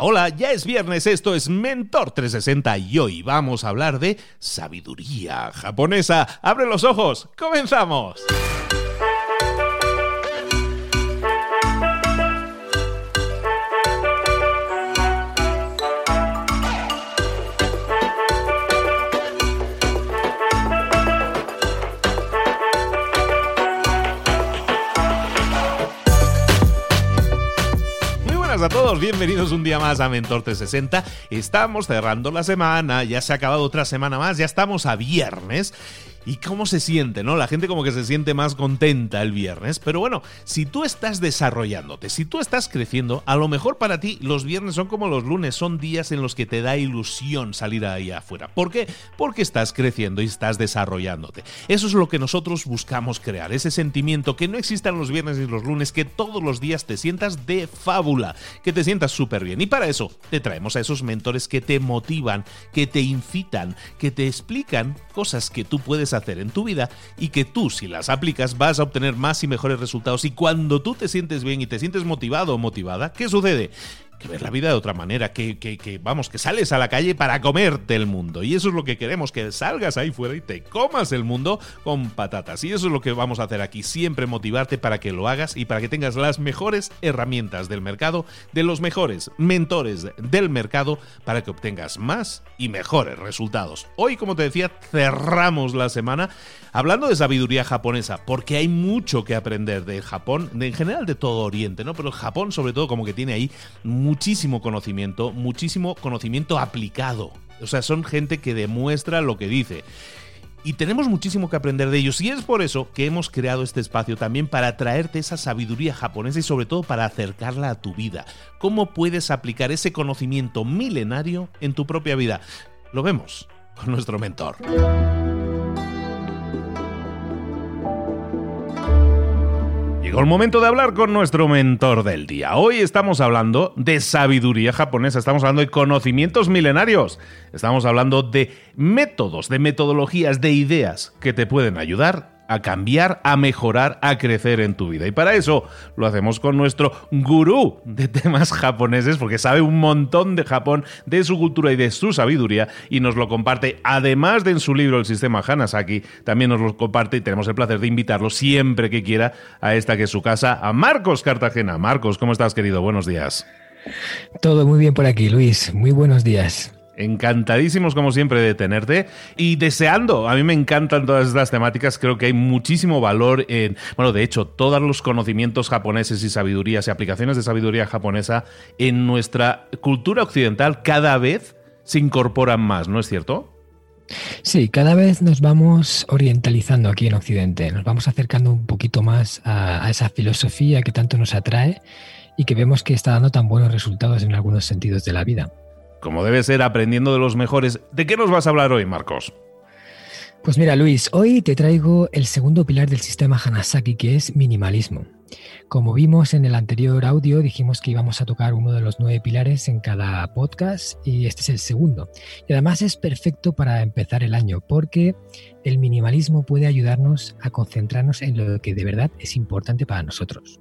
Hola, ya es viernes, esto es Mentor 360 y hoy vamos a hablar de sabiduría japonesa. ¡Abre los ojos! ¡Comenzamos! A todos, bienvenidos un día más a Mentor 360. Estamos cerrando la semana, ya se ha acabado otra semana más, ya estamos a viernes ¿Y cómo se siente, no? La gente como que se siente más contenta el viernes. Pero bueno, si tú estás desarrollándote, si tú estás creciendo, a lo mejor para ti los viernes son como los lunes, son días en los que te da ilusión salir ahí afuera. ¿Por qué? Porque estás creciendo y estás desarrollándote. Eso es lo que nosotros buscamos crear, ese sentimiento que no existan los viernes y los lunes, que todos los días te sientas de fábula, que te sientas súper bien. Y para eso te traemos a esos mentores que te motivan, que te incitan, que te explican cosas que tú puedes hacer en tu vida y que tú si las aplicas vas a obtener más y mejores resultados. Y cuando tú te sientes bien y te sientes motivado o motivada, ¿qué sucede? Que ver la vida de otra manera, que, que, vamos, que sales a la calle para comerte el mundo. Y eso es lo que queremos, que salgas ahí fuera y te comas el mundo con patatas. Y eso es lo que vamos a hacer aquí, siempre motivarte para que lo hagas y para que tengas las mejores herramientas del mercado, de los mejores mentores del mercado, para que obtengas más y mejores resultados. Hoy, como te decía, cerramos la semana hablando de sabiduría japonesa, porque hay mucho que aprender de Japón, en general de todo Oriente, ¿no? Pero Japón sobre todo como que tiene ahí muchísimo conocimiento, muchísimo conocimiento aplicado. O sea, son gente que demuestra lo que dice. Y tenemos muchísimo que aprender de ellos. Y es por eso que hemos creado este espacio también para traerte esa sabiduría japonesa y sobre todo para acercarla a tu vida. ¿Cómo puedes aplicar ese conocimiento milenario en tu propia vida? Lo vemos con nuestro mentor. Llegó el momento de hablar con nuestro mentor del día. Hoy estamos hablando de sabiduría japonesa, estamos hablando de conocimientos milenarios, estamos hablando de métodos, de metodologías, de ideas que te pueden ayudar a cambiar, a mejorar, a crecer en tu vida. Y para eso lo hacemos con nuestro gurú de temas japoneses, porque sabe un montón de Japón, de su cultura y de su sabiduría, y nos lo comparte, además de en su libro El sistema Hanasaki, también nos lo comparte y tenemos el placer de invitarlo siempre que quiera a esta que es su casa, a Marcos Cartagena. Marcos, ¿cómo estás, querido? Buenos días. Todo muy bien por aquí, Luis. Muy buenos días. Encantadísimos como siempre de tenerte y deseando, a mí me encantan todas estas temáticas, creo que hay muchísimo valor en, bueno, de hecho, todos los conocimientos japoneses y sabidurías y aplicaciones de sabiduría japonesa en nuestra cultura occidental cada vez se incorporan más, ¿no es cierto? Sí, cada vez nos vamos orientalizando aquí en Occidente, nos vamos acercando un poquito más a, a esa filosofía que tanto nos atrae y que vemos que está dando tan buenos resultados en algunos sentidos de la vida como debe ser aprendiendo de los mejores. ¿De qué nos vas a hablar hoy, Marcos? Pues mira, Luis, hoy te traigo el segundo pilar del sistema Hanasaki, que es minimalismo. Como vimos en el anterior audio, dijimos que íbamos a tocar uno de los nueve pilares en cada podcast y este es el segundo. Y además es perfecto para empezar el año porque el minimalismo puede ayudarnos a concentrarnos en lo que de verdad es importante para nosotros.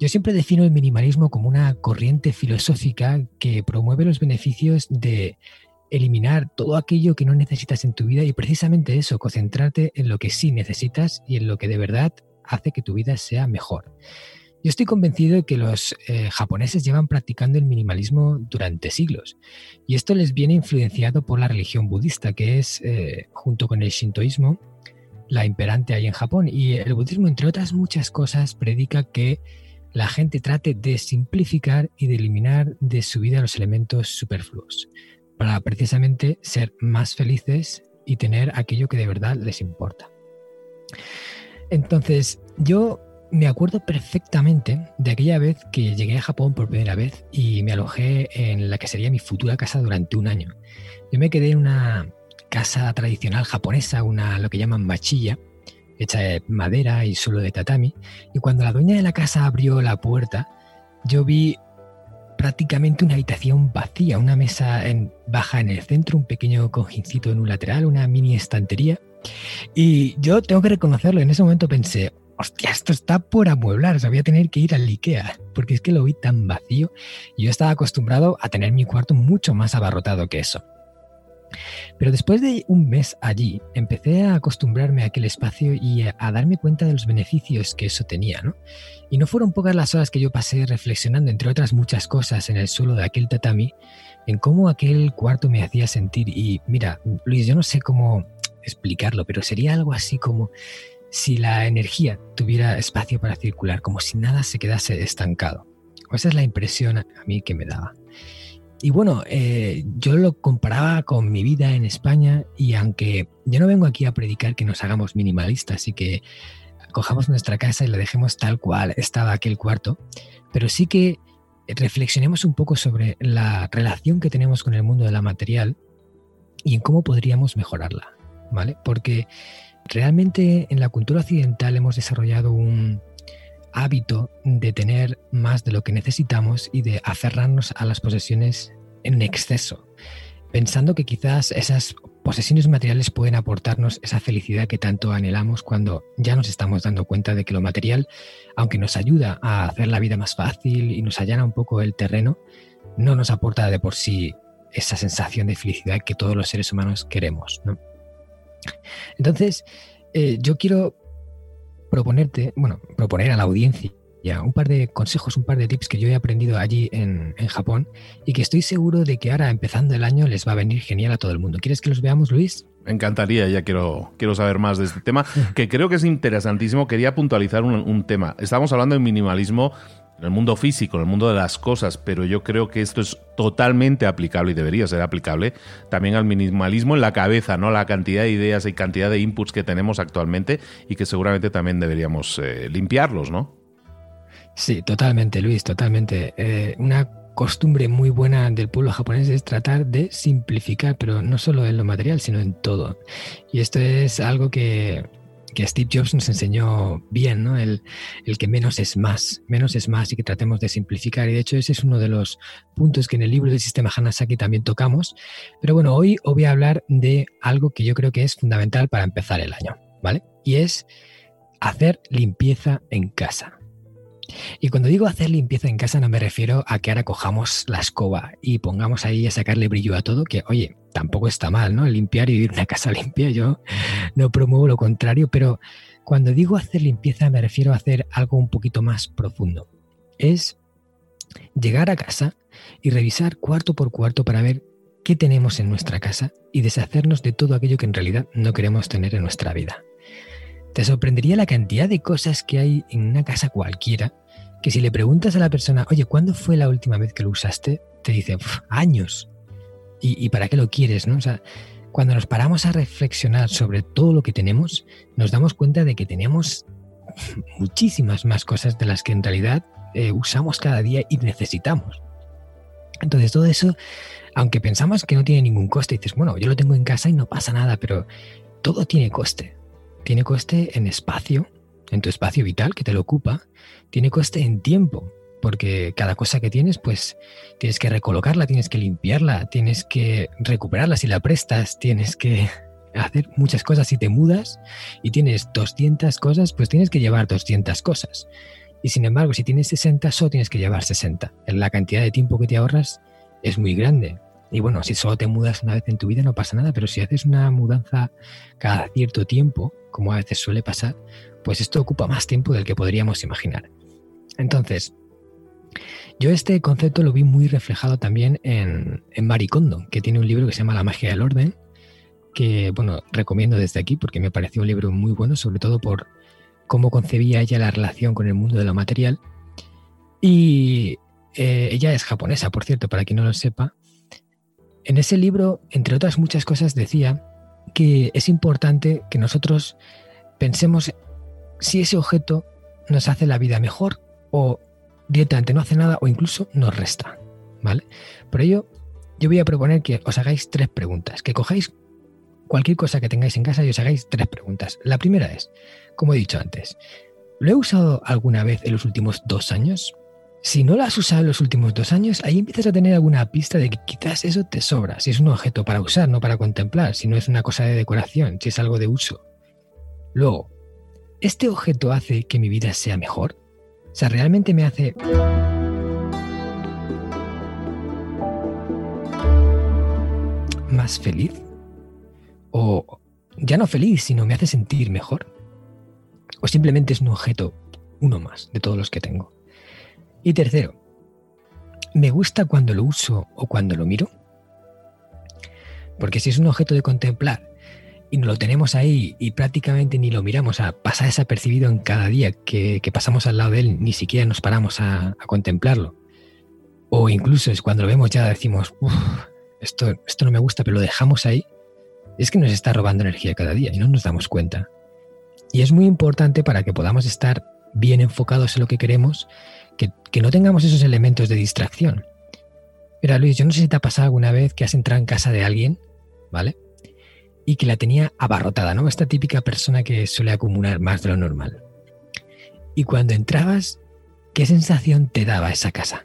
Yo siempre defino el minimalismo como una corriente filosófica que promueve los beneficios de eliminar todo aquello que no necesitas en tu vida y precisamente eso, concentrarte en lo que sí necesitas y en lo que de verdad hace que tu vida sea mejor. Yo estoy convencido de que los eh, japoneses llevan practicando el minimalismo durante siglos y esto les viene influenciado por la religión budista, que es, eh, junto con el shintoísmo, la imperante ahí en Japón. Y el budismo, entre otras muchas cosas, predica que la gente trate de simplificar y de eliminar de su vida los elementos superfluos, para precisamente ser más felices y tener aquello que de verdad les importa. Entonces, yo me acuerdo perfectamente de aquella vez que llegué a Japón por primera vez y me alojé en la que sería mi futura casa durante un año. Yo me quedé en una casa tradicional japonesa, una lo que llaman machilla, hecha de madera y solo de tatami. Y cuando la dueña de la casa abrió la puerta, yo vi prácticamente una habitación vacía, una mesa en, baja en el centro, un pequeño cojincito en un lateral, una mini estantería. Y yo tengo que reconocerlo, en ese momento pensé, hostia, esto está por amueblar, o voy a tener que ir al IKEA, porque es que lo vi tan vacío. Y yo estaba acostumbrado a tener mi cuarto mucho más abarrotado que eso. Pero después de un mes allí, empecé a acostumbrarme a aquel espacio y a, darme cuenta de los beneficios que eso tenía, ¿no? Y no fueron pocas las horas que yo pasé reflexionando, entre otras muchas cosas, en el suelo de aquel tatami, en cómo aquel cuarto me hacía sentir. Y mira, Luis, yo no sé cómo explicarlo, pero sería algo así como si la energía tuviera espacio para circular, como si nada se quedase estancado. Esa es la impresión a mí que me daba. Y bueno, eh, yo lo comparaba con mi vida en España y aunque yo no vengo aquí a predicar que nos hagamos minimalistas y que cojamos nuestra casa y la dejemos tal cual estaba aquel cuarto, pero sí que reflexionemos un poco sobre la relación que tenemos con el mundo de la material y en cómo podríamos mejorarla, ¿vale? Porque realmente en la cultura occidental hemos desarrollado un hábito de tener más de lo que necesitamos y de aferrarnos a las posesiones en exceso, pensando que quizás esas posesiones materiales pueden aportarnos esa felicidad que tanto anhelamos cuando ya nos estamos dando cuenta de que lo material, aunque nos ayuda a hacer la vida más fácil y nos allana un poco el terreno, no nos aporta de por sí esa sensación de felicidad que todos los seres humanos queremos. Entonces, eh, yo quiero proponerte, bueno, proponer a la audiencia ya un par de consejos, un par de tips que yo he aprendido allí en, en, Japón y que estoy seguro de que ahora empezando el año les va a venir genial a todo el mundo. ¿Quieres que los veamos, Luis? Me encantaría, ya quiero, quiero saber más de este tema, que creo que es interesantísimo. Quería puntualizar un, un tema. Estamos hablando de minimalismo en el mundo físico, en el mundo de las cosas, pero yo creo que esto es totalmente aplicable y debería ser aplicable también al minimalismo en la cabeza, ¿no? La cantidad de ideas y cantidad de inputs que tenemos actualmente y que seguramente también deberíamos eh, limpiarlos, ¿no? Sí, totalmente, Luis, totalmente. Eh, una costumbre muy buena del pueblo japonés es tratar de simplificar, pero no solo en lo material, sino en todo. Y esto es algo que que Steve Jobs nos enseñó bien, ¿no? El, el, que menos es más, menos es más y que tratemos de simplificar. Y de hecho ese es uno de los puntos que en el libro del sistema Hanasaki también tocamos. Pero bueno, hoy os voy a hablar de algo que yo creo que es fundamental para empezar el año, ¿vale? Y es hacer limpieza en casa. Y cuando digo hacer limpieza en casa no me refiero a que ahora cojamos la escoba y pongamos ahí a sacarle brillo a todo, que oye, tampoco está mal, ¿no? Limpiar y vivir una casa limpia, yo no promuevo lo contrario, pero cuando digo hacer limpieza me refiero a hacer algo un poquito más profundo. Es llegar a casa y revisar cuarto por cuarto para ver qué tenemos en nuestra casa y deshacernos de todo aquello que en realidad no queremos tener en nuestra vida. Te sorprendería la cantidad de cosas que hay en una casa cualquiera que si le preguntas a la persona, oye, ¿cuándo fue la última vez que lo usaste? Te dice, años. ¿Y, para qué lo quieres? ¿no? O sea, cuando nos paramos a reflexionar sobre todo lo que tenemos, nos damos cuenta de que tenemos muchísimas más cosas de las que en realidad eh, usamos cada día y necesitamos. Entonces todo eso, aunque pensamos que no tiene ningún coste, dices, bueno, yo lo tengo en casa y no pasa nada, pero todo tiene coste tiene coste en espacio, en tu espacio vital que te lo ocupa, tiene coste en tiempo, porque cada cosa que tienes, pues tienes que recolocarla, tienes que limpiarla, tienes que recuperarla si la prestas, tienes que hacer muchas cosas. Si te mudas y tienes 200 cosas, pues tienes que llevar 200 cosas. Y sin embargo, si tienes 60, solo tienes que llevar 60. La cantidad de tiempo que te ahorras es muy grande. Y bueno, si solo te mudas una vez en tu vida no pasa nada, pero si haces una mudanza cada cierto tiempo, como a veces suele pasar, pues esto ocupa más tiempo del que podríamos imaginar. Entonces, yo este concepto lo vi muy reflejado también en, en Maricondo, que tiene un libro que se llama La magia del orden, que bueno, recomiendo desde aquí porque me pareció un libro muy bueno, sobre todo por cómo concebía ella la relación con el mundo de lo material. Y eh, ella es japonesa, por cierto, para quien no lo sepa, en ese libro, entre otras muchas cosas, decía que es importante que nosotros pensemos si ese objeto nos hace la vida mejor o directamente no hace nada o incluso nos resta. ¿Vale? Por ello, yo voy a proponer que os hagáis tres preguntas, que cojáis cualquier cosa que tengáis en casa y os hagáis tres preguntas. La primera es, como he dicho antes, ¿lo he usado alguna vez en los últimos dos años? Si no lo has usado en los últimos dos años, ahí empiezas a tener alguna pista de que quizás eso te sobra, si es un objeto para usar, no para contemplar, si no es una cosa de decoración, si es algo de uso. Luego, ¿este objeto hace que mi vida sea mejor? O sea, ¿realmente me hace más feliz? ¿O ya no feliz, sino me hace sentir mejor? ¿O simplemente es un objeto, uno más de todos los que tengo? Y tercero, ¿me gusta cuando lo uso o cuando lo miro? Porque si es un objeto de contemplar y no lo tenemos ahí y prácticamente ni lo miramos, pasa desapercibido en cada día que, pasamos al lado de él, ni siquiera nos paramos a, contemplarlo. O incluso es cuando lo vemos ya decimos, esto, esto no me gusta, pero lo dejamos ahí, es que nos está robando energía cada día y no nos damos cuenta. Y es muy importante para que podamos estar bien enfocados en lo que queremos, que, que no tengamos esos elementos de distracción. Mira, Luis, yo no sé si te ha pasado alguna vez que has entrado en casa de alguien, ¿vale? y que la tenía abarrotada, ¿no? Esta típica persona que suele acumular más de lo normal. Y cuando entrabas, ¿qué sensación te daba esa casa?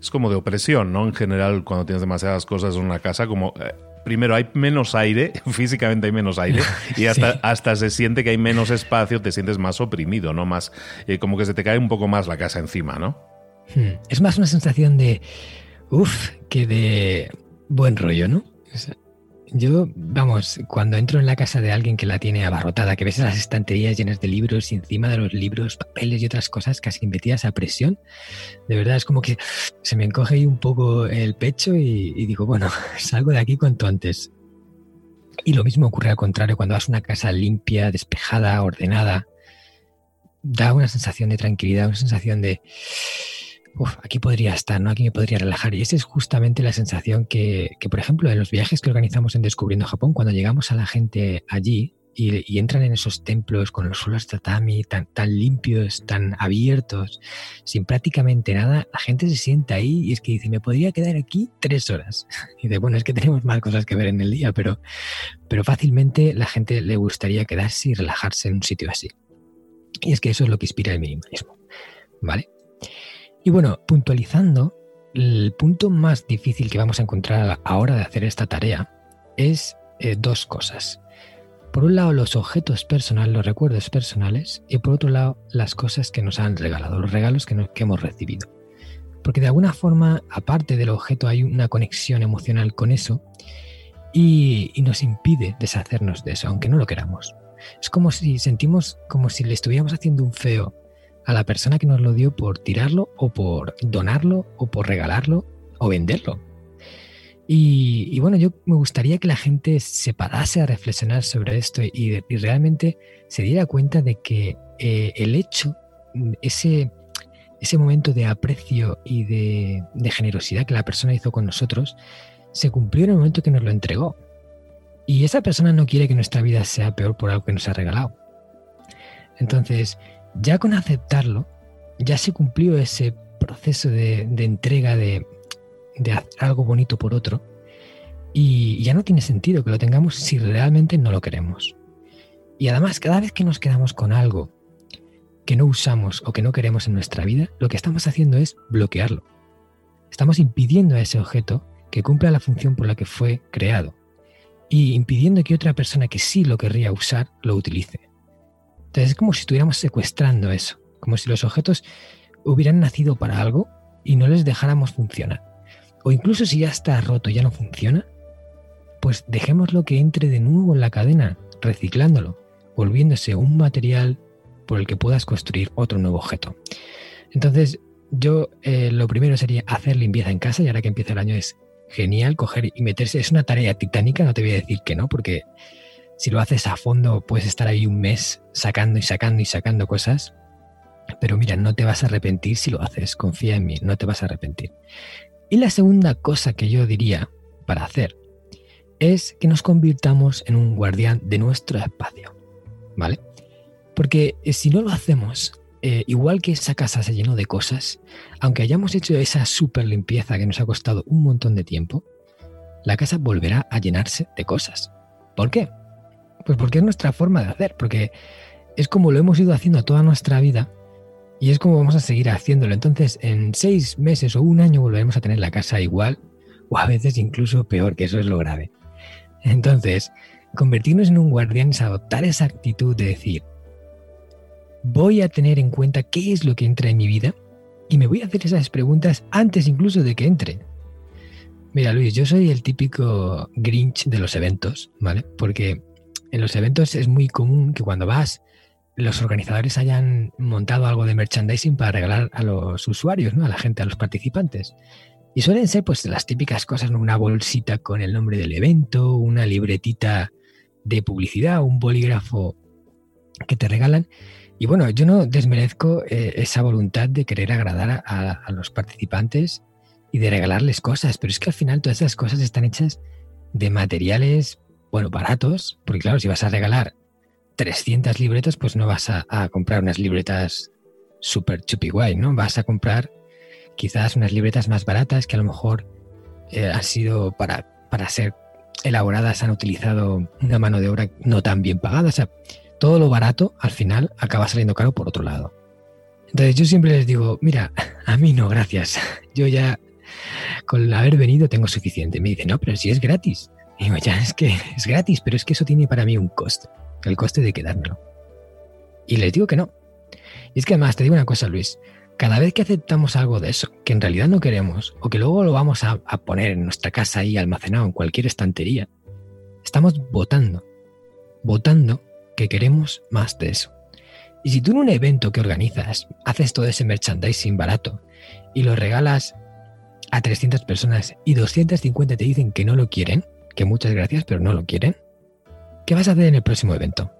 Es como de opresión, ¿no? En general, cuando tienes demasiadas cosas en una casa, como eh, primero hay menos aire, físicamente hay menos aire, y hasta, hasta se siente que hay menos espacio, te sientes más oprimido, ¿no? Más, eh, como que se te cae un poco más la casa encima, ¿no? Hmm. Es más una sensación de, uff, que de buen rollo, ¿no? Yo, vamos, cuando entro en la casa de alguien que la tiene abarrotada, que ves las estanterías llenas de libros y encima de los libros, papeles y otras cosas casi metidas a presión, de verdad es como que se me encoge ahí un poco el pecho y, y digo, bueno, salgo de aquí cuanto antes. Y lo mismo ocurre al contrario, cuando vas a una casa limpia, despejada, ordenada, da una sensación de tranquilidad, una sensación de aquí podría estar, ¿no? Aquí me podría relajar. Y esa es justamente la sensación que, por ejemplo, en los viajes que organizamos en Descubriendo Japón, cuando llegamos a la gente allí y, y entran en esos templos con los suelos tatami tan, tan limpios, tan abiertos, sin prácticamente nada, la gente se sienta ahí y es que dice, me podría quedar aquí tres horas. Y dice, bueno, es que tenemos más cosas que ver en el día, pero, pero fácilmente la gente le gustaría quedarse y relajarse en un sitio así. Y es que eso es lo que inspira el minimalismo. ¿Vale? Y bueno, puntualizando, el punto más difícil que vamos a encontrar a la hora de hacer esta tarea es eh, dos cosas. Por un lado, los objetos personales, los recuerdos personales, y por otro lado, las cosas que nos han regalado, los regalos que, hemos recibido. Porque de alguna forma, aparte del objeto, hay una conexión emocional con eso y, y nos impide deshacernos de eso, aunque no lo queramos. Es como si sentimos como si le estuviéramos haciendo un feo a la persona que nos lo dio por tirarlo o por donarlo o por regalarlo o venderlo. Y, bueno, yo me gustaría que la gente se parase a reflexionar sobre esto y, realmente se diera cuenta de que eh, el hecho, ese, ese momento de aprecio y de, de generosidad que la persona hizo con nosotros, se cumplió en el momento que nos lo entregó. Y esa persona no quiere que nuestra vida sea peor por algo que nos ha regalado. Entonces, ya con aceptarlo, ya se cumplió ese proceso de, entrega de, hacer algo bonito por otro y ya no tiene sentido que lo tengamos si realmente no lo queremos. Y además, cada vez que nos quedamos con algo que no usamos o que no queremos en nuestra vida, lo que estamos haciendo es bloquearlo. Estamos impidiendo a ese objeto que cumpla la función por la que fue creado y impidiendo que otra persona que sí lo querría usar lo utilice. Entonces es como si estuviéramos secuestrando eso, como si los objetos hubieran nacido para algo y no les dejáramos funcionar. O incluso si ya está roto y ya no funciona, pues dejémoslo que entre de nuevo en la cadena, reciclándolo, volviéndose un material por el que puedas construir otro nuevo objeto. Entonces, yo eh, lo primero sería hacer limpieza en casa y ahora que empieza el año es genial coger y meterse. Es una tarea titánica, no te voy a decir que no, porque si lo haces a fondo, puedes estar ahí un mes sacando y sacando y sacando cosas. Pero mira, no te vas a arrepentir si lo haces. Confía en mí, no te vas a arrepentir. Y la segunda cosa que yo diría para hacer es que nos convirtamos en un guardián de nuestro espacio. ¿Vale? Porque eh, si no lo hacemos, eh, igual que esa casa se llenó de cosas, aunque hayamos hecho esa super limpieza que nos ha costado un montón de tiempo, la casa volverá a llenarse de cosas. ¿Por qué? Pues porque es nuestra forma de hacer, porque es como lo hemos ido haciendo toda nuestra vida y es como vamos a seguir haciéndolo. Entonces, en seis meses o un año volveremos a tener la casa igual o a veces incluso peor, que eso es lo grave. Entonces, convertirnos en un guardián es adoptar esa actitud de decir, voy a tener en cuenta qué es lo que entra en mi vida y me voy a hacer esas preguntas antes incluso de que entre. Mira, Luis, yo soy el típico Grinch de los eventos, ¿vale? Porque en los eventos es muy común que cuando vas, los organizadores hayan montado algo de merchandising para regalar a los usuarios, ¿no? A la gente, a los participantes. Y suelen ser pues las típicas cosas, una bolsita con el nombre del evento, una libretita de publicidad, un bolígrafo que te regalan. Y bueno, yo no desmerezco eh, esa voluntad de querer agradar a, los participantes y de regalarles cosas, pero es que al final todas esas cosas están hechas de materiales, bueno, baratos, porque claro, si vas a regalar 300 libretas, pues no vas a, comprar unas libretas super chupi guay, ¿no? Vas a comprar quizás unas libretas más baratas que a lo mejor eh, han sido para, para ser elaboradas, han utilizado una mano de obra no tan bien pagada. O sea, todo lo barato al final acaba saliendo caro por otro lado. Entonces yo siempre les digo, mira, a mí no, gracias. Yo ya con haber venido tengo suficiente. Me dicen, no, pero si es gratis. Y digo, ya es que es gratis, pero es que eso tiene para mí un coste. El coste de quedármelo. Y les digo que no. Y es que además, te digo una cosa, Luis. Cada vez que aceptamos algo de eso, que en realidad no queremos, o que luego lo vamos a, a poner en nuestra casa ahí almacenado en cualquier estantería, estamos votando. Votando que queremos más de eso. Y si tú en un evento que organizas haces todo ese merchandising barato y lo regalas a 300 personas y 250 te dicen que no lo quieren, que muchas gracias, pero no lo quieren, ¿qué vas a hacer en el próximo evento?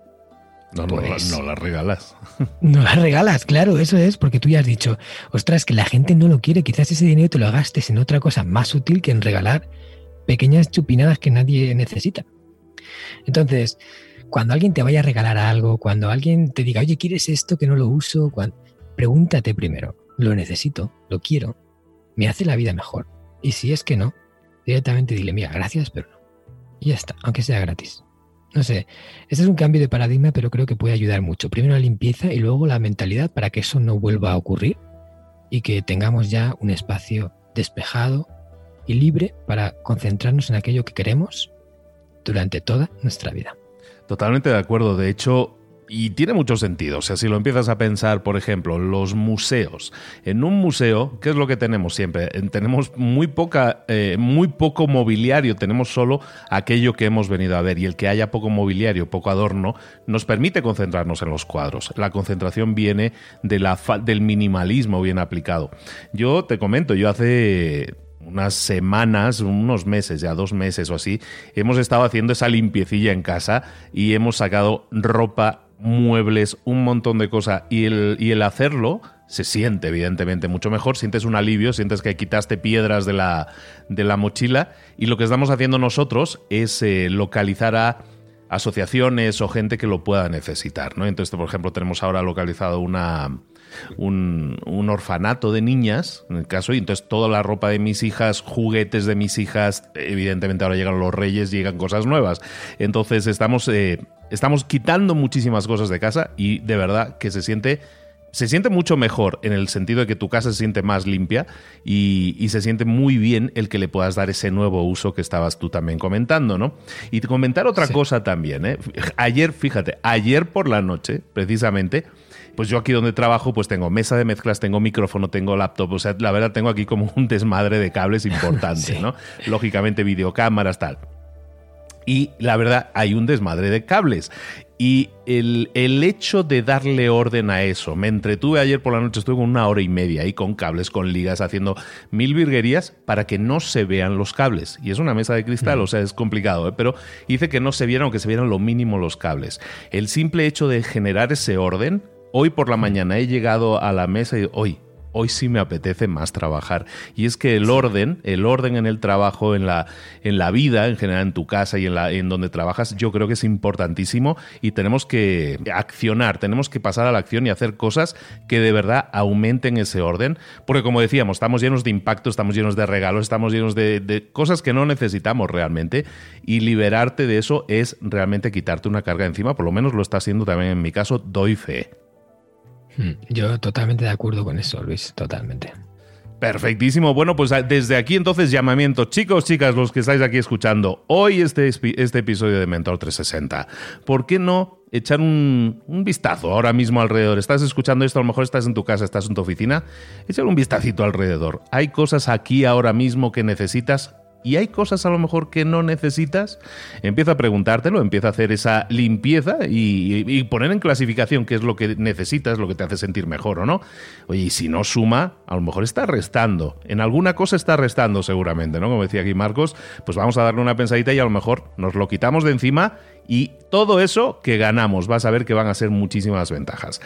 No, no, pues no, las regalas. No las regalas, claro, eso es, porque tú ya has dicho, ostras, que la gente no lo quiere, quizás ese dinero te lo gastes en otra cosa más útil que en regalar pequeñas chupinadas que nadie necesita. Entonces, cuando alguien te vaya a regalar algo, cuando alguien te diga, oye, ¿quieres esto que no lo uso? Pregúntate primero, ¿lo necesito? ¿Lo quiero? ¿Me hace la vida mejor? Y si es que no, directamente dile, mira, gracias, pero no. Y ya está, aunque sea gratis. No sé, este es un cambio de paradigma, pero creo que puede ayudar mucho. Primero la limpieza y luego la mentalidad para que eso no vuelva a ocurrir y que tengamos ya un espacio despejado y libre para concentrarnos en aquello que queremos durante toda nuestra vida. Totalmente de acuerdo. De hecho, y tiene mucho sentido. O sea, si lo empiezas a pensar, por ejemplo, los museos. En un museo, ¿qué es lo que tenemos siempre? Tenemos muy poca, eh, muy poco mobiliario, tenemos solo aquello que hemos venido a ver. Y el que haya poco mobiliario, poco adorno, nos permite concentrarnos en los cuadros. La concentración viene de la del minimalismo bien aplicado. Yo te comento, yo hace unas semanas, unos meses, ya dos meses o así, hemos estado haciendo esa limpiecilla en casa y hemos sacado ropa, muebles, un montón de cosas. Y el, y el hacerlo se siente, evidentemente, mucho mejor. Sientes un alivio, sientes que quitaste piedras de la, de la mochila. Y lo que estamos haciendo nosotros es eh, localizar a asociaciones o gente que lo pueda necesitar. ¿no? Entonces, por ejemplo, tenemos ahora localizado una, un, orfanato de niñas, en el caso, y entonces toda la ropa de mis hijas, juguetes de mis hijas, evidentemente ahora llegan los reyes, llegan cosas nuevas. Entonces estamos, eh, estamos quitando muchísimas cosas de casa y de verdad que se siente se siente mucho mejor en el sentido de que tu casa se siente más limpia y, se siente muy bien el que le puedas dar ese nuevo uso que estabas tú también comentando, ¿no? Y comentar otra cosa también, ¿eh? Ayer, fíjate, ayer por la noche, precisamente, pues yo aquí donde trabajo, pues tengo mesa de mezclas, tengo micrófono, tengo laptop, o sea, la verdad tengo aquí como un desmadre de cables importante, ¿no? Lógicamente videocámaras, tal. Y la verdad, hay un desmadre de cables. Y el, el, hecho de darle orden a eso, me entretuve ayer por la noche, estuve una hora y media ahí con cables, con ligas, haciendo mil virguerías para que no se vean los cables. Y es una mesa de cristal, o sea, es complicado, ¿eh? pero hice que no se vieran o que se vieran lo mínimo los cables. El simple hecho de generar ese orden Hoy por la mañana he llegado a la mesa y hoy, hoy sí me apetece más trabajar. Y es que el orden, el orden en el trabajo, en la, en la vida, en general en tu casa y en, la, en donde trabajas, yo creo que es importantísimo y tenemos que accionar, tenemos que pasar a la acción y hacer cosas que de verdad aumenten ese orden. Porque como decíamos, estamos llenos de impacto, estamos llenos de regalos, estamos llenos de, de cosas que no necesitamos realmente y liberarte de eso es realmente quitarte una carga encima, por lo menos lo está haciendo también en mi caso, doy fe. Hmm, yo totalmente de acuerdo con eso, Luis, totalmente. Perfectísimo. Bueno, pues ah, desde aquí entonces llamamiento. Chicos, chicas, los que estáis aquí escuchando, hoy este, este episodio de Mentor 360, ¿por qué no echar un, un, vistazo ahora mismo alrededor? Estás escuchando esto, a lo mejor estás en tu casa, estás en tu oficina, echar un vistacito alrededor. ¿Hay cosas aquí ahora mismo que necesitas? Y hay cosas a lo mejor que no necesitas, empieza a preguntártelo, empieza a hacer esa limpieza y, poner en clasificación qué es lo que necesitas, lo que te hace sentir mejor o no. Oye, y si no suma, a lo mejor está restando. En alguna cosa está restando seguramente, ¿no? Como decía aquí Marcos, pues vamos a darle una pensadita y a lo mejor nos lo quitamos de encima y todo eso que ganamos, vas a ver que van a ser muchísimas ventajas.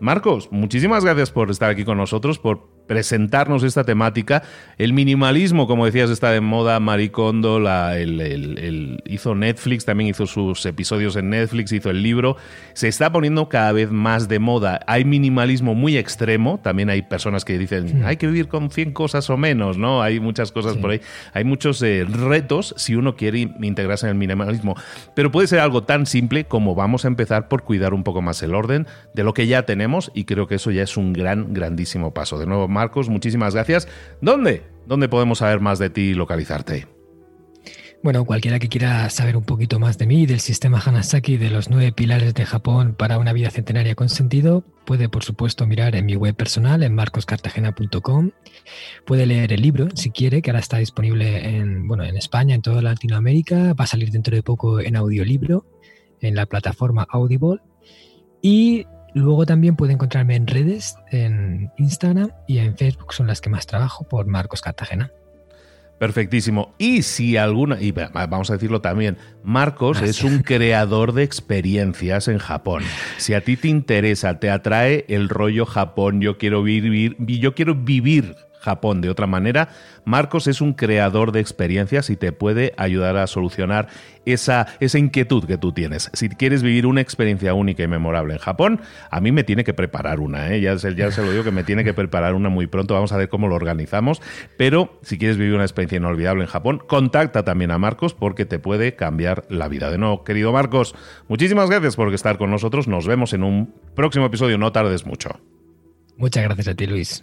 Marcos, muchísimas gracias por estar aquí con nosotros, por presentarnos esta temática. El minimalismo, como decías, está de moda. Maricondo la, el, hizo Netflix, también hizo sus episodios en Netflix, hizo el libro. Se está poniendo cada vez más de moda. Hay minimalismo muy extremo. También hay personas que dicen, hay que vivir con 100 cosas o menos, ¿no? Hay muchas cosas por ahí. Hay muchos eh, retos si uno quiere integrarse en el minimalismo. Pero puede ser algo tan simple como vamos a empezar por cuidar un poco más el orden de lo que ya tenemos y creo que eso ya es un gran, grandísimo paso. De nuevo, Marcos, muchísimas gracias. ¿Dónde? ¿Dónde podemos saber más de ti y localizarte? Bueno, cualquiera que quiera saber un poquito más de mí, del sistema Hanasaki, de los nueve pilares de Japón para una vida centenaria con sentido, puede por supuesto mirar en mi web personal, en marcoscartagena.com. Puede leer el libro si quiere, que ahora está disponible en, bueno, en España, en toda Latinoamérica. Va a salir dentro de poco en audiolibro, en la plataforma Audible. Y Luego también puede encontrarme en redes, en Instagram y en Facebook, son las que más trabajo por Marcos Cartagena. Perfectísimo. Y si alguna, y vamos a decirlo también, Marcos es un creador de experiencias en Japón. Si a ti te interesa, te atrae el rollo Japón, yo quiero vivir, yo quiero vivir Japón de otra manera. Marcos es un creador de experiencias y te puede ayudar a solucionar esa, esa inquietud que tú tienes. Si quieres vivir una experiencia única y memorable en Japón, a mí me tiene que preparar una. ¿eh? Ya, se, ya se lo digo que me tiene que preparar una muy pronto. Vamos a ver cómo lo organizamos. Pero si quieres vivir una experiencia inolvidable en Japón, contacta también a Marcos porque te puede cambiar la vida. De nuevo, querido Marcos, muchísimas gracias por estar con nosotros. Nos vemos en un próximo episodio. No tardes mucho. Muchas gracias a ti, Luis.